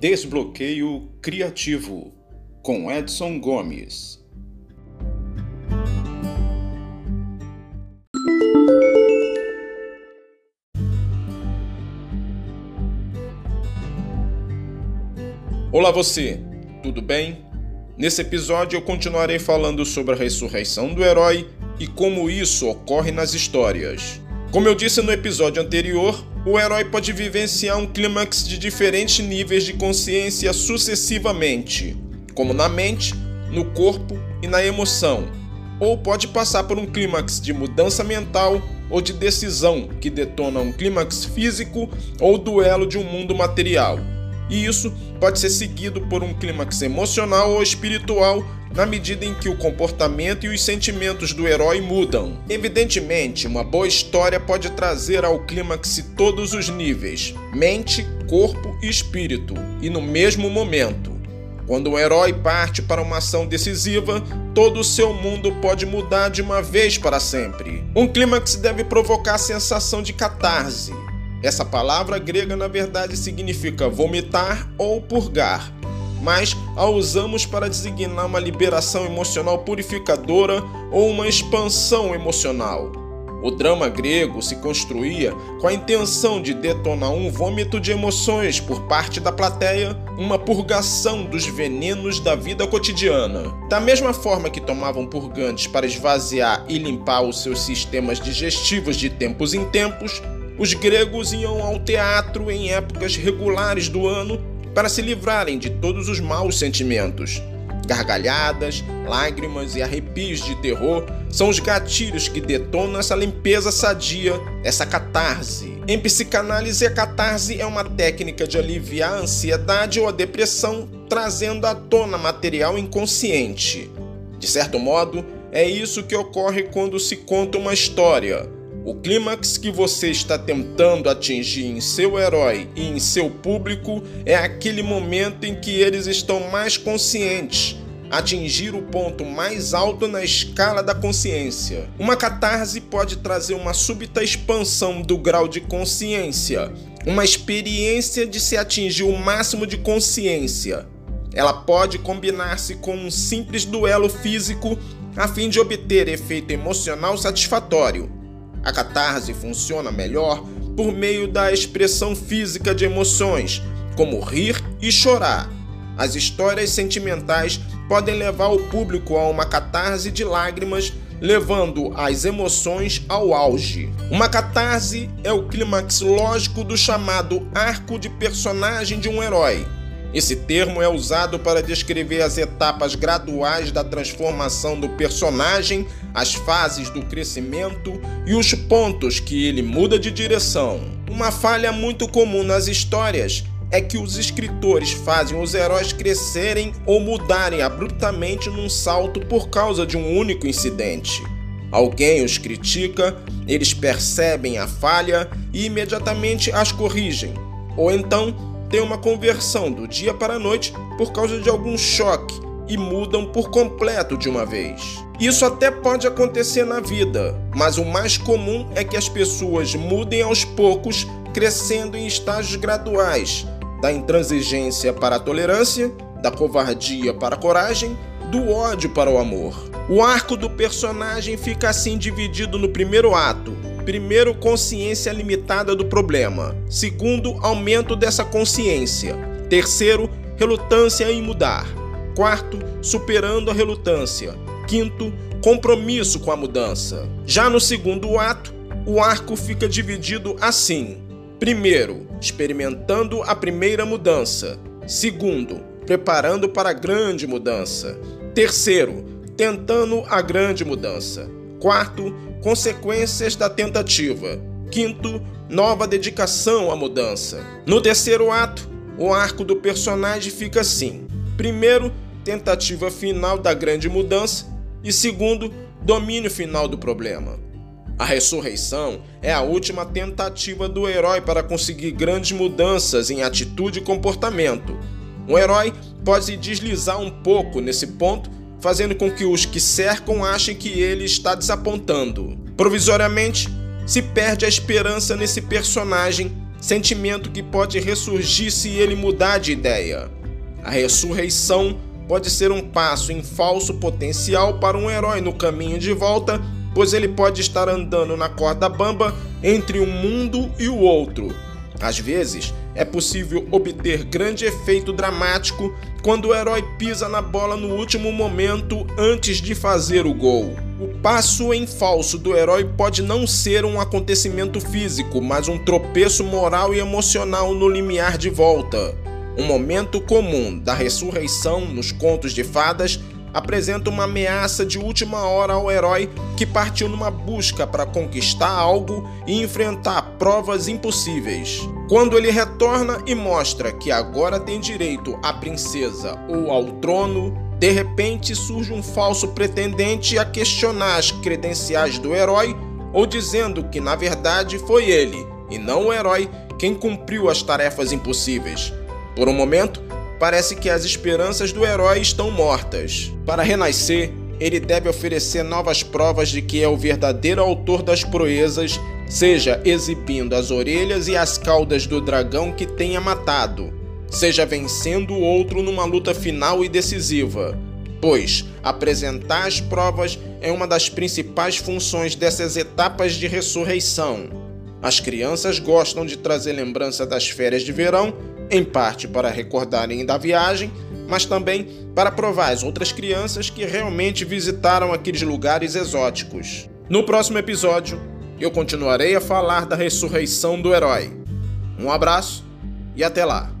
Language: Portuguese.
Desbloqueio Criativo, com Edson Gomes. Olá você, tudo bem? Nesse episódio eu continuarei falando sobre a ressurreição do herói e como isso ocorre nas histórias. Como eu disse no episódio anterior, o herói pode vivenciar um clímax de diferentes níveis de consciência sucessivamente, como na mente, no corpo e na emoção, ou pode passar por um clímax de mudança mental ou de decisão que detona um clímax físico ou duelo de um mundo material. E isso pode ser seguido por um clímax emocional ou espiritual na medida em que o comportamento e os sentimentos do herói mudam. Evidentemente, uma boa história pode trazer ao clímax todos os níveis: mente, corpo e espírito, e no mesmo momento. Quando o herói parte para uma ação decisiva, todo o seu mundo pode mudar de uma vez para sempre. Um clímax deve provocar a sensação de catarse. Essa palavra grega, na verdade, significa vomitar ou purgar mas a usamos para designar uma liberação emocional purificadora ou uma expansão emocional. O drama grego se construía com a intenção de detonar um vômito de emoções por parte da plateia, uma purgação dos venenos da vida cotidiana. Da mesma forma que tomavam purgantes para esvaziar e limpar os seus sistemas digestivos de tempos em tempos, os gregos iam ao teatro em épocas regulares do ano para se livrarem de todos os maus sentimentos. Gargalhadas, lágrimas e arrepios de terror são os gatilhos que detonam essa limpeza sadia, essa catarse. Em psicanálise, a catarse é uma técnica de aliviar a ansiedade ou a depressão, trazendo à tona material inconsciente. De certo modo, é isso que ocorre quando se conta uma história o clímax que você está tentando atingir em seu herói e em seu público é aquele momento em que eles estão mais conscientes, atingir o ponto mais alto na escala da consciência. Uma catarse pode trazer uma súbita expansão do grau de consciência, uma experiência de se atingir o máximo de consciência. Ela pode combinar-se com um simples duelo físico a fim de obter efeito emocional satisfatório. A catarse funciona melhor por meio da expressão física de emoções, como rir e chorar. As histórias sentimentais podem levar o público a uma catarse de lágrimas, levando as emoções ao auge. Uma catarse é o clímax lógico do chamado arco de personagem de um herói. Esse termo é usado para descrever as etapas graduais da transformação do personagem, as fases do crescimento e os pontos que ele muda de direção. Uma falha muito comum nas histórias é que os escritores fazem os heróis crescerem ou mudarem abruptamente num salto por causa de um único incidente. Alguém os critica, eles percebem a falha e imediatamente as corrigem, ou então têm uma conversão do dia para a noite por causa de algum choque e mudam por completo de uma vez. Isso até pode acontecer na vida, mas o mais comum é que as pessoas mudem aos poucos, crescendo em estágios graduais, da intransigência para a tolerância, da covardia para a coragem, do ódio para o amor. O arco do personagem fica assim dividido no primeiro ato, Primeiro, consciência limitada do problema. Segundo, aumento dessa consciência. Terceiro, relutância em mudar. Quarto, superando a relutância. Quinto, compromisso com a mudança. Já no segundo ato, o arco fica dividido assim: primeiro, experimentando a primeira mudança. Segundo, preparando para a grande mudança. Terceiro, tentando a grande mudança. Quarto, consequências da tentativa. Quinto, nova dedicação à mudança. No terceiro ato, o arco do personagem fica assim: primeiro, tentativa final da grande mudança, e segundo, domínio final do problema. A ressurreição é a última tentativa do herói para conseguir grandes mudanças em atitude e comportamento. O herói pode deslizar um pouco nesse ponto fazendo com que os que cercam achem que ele está desapontando. Provisoriamente, se perde a esperança nesse personagem sentimento que pode ressurgir se ele mudar de ideia. A ressurreição pode ser um passo em falso potencial para um herói no caminho de volta, pois ele pode estar andando na corda bamba entre um mundo e o outro. Às vezes, é possível obter grande efeito dramático quando o herói pisa na bola no último momento antes de fazer o gol. O passo em falso do herói pode não ser um acontecimento físico, mas um tropeço moral e emocional no limiar de volta. Um momento comum da ressurreição nos contos de fadas apresenta uma ameaça de última hora ao herói que partiu numa busca para conquistar algo e enfrentar provas impossíveis. Quando ele retorna e mostra que agora tem direito à princesa ou ao trono, de repente surge um falso pretendente a questionar as credenciais do herói ou dizendo que na verdade foi ele, e não o herói, quem cumpriu as tarefas impossíveis. Por um momento, parece que as esperanças do herói estão mortas. Para renascer, ele deve oferecer novas provas de que é o verdadeiro autor das proezas, seja exibindo as orelhas e as caudas do dragão que tenha matado, seja vencendo o outro numa luta final e decisiva. Pois apresentar as provas é uma das principais funções dessas etapas de ressurreição. As crianças gostam de trazer lembrança das férias de verão em parte para recordarem da viagem, mas também para provar às outras crianças que realmente visitaram aqueles lugares exóticos. No próximo episódio, eu continuarei a falar da ressurreição do herói. Um abraço e até lá!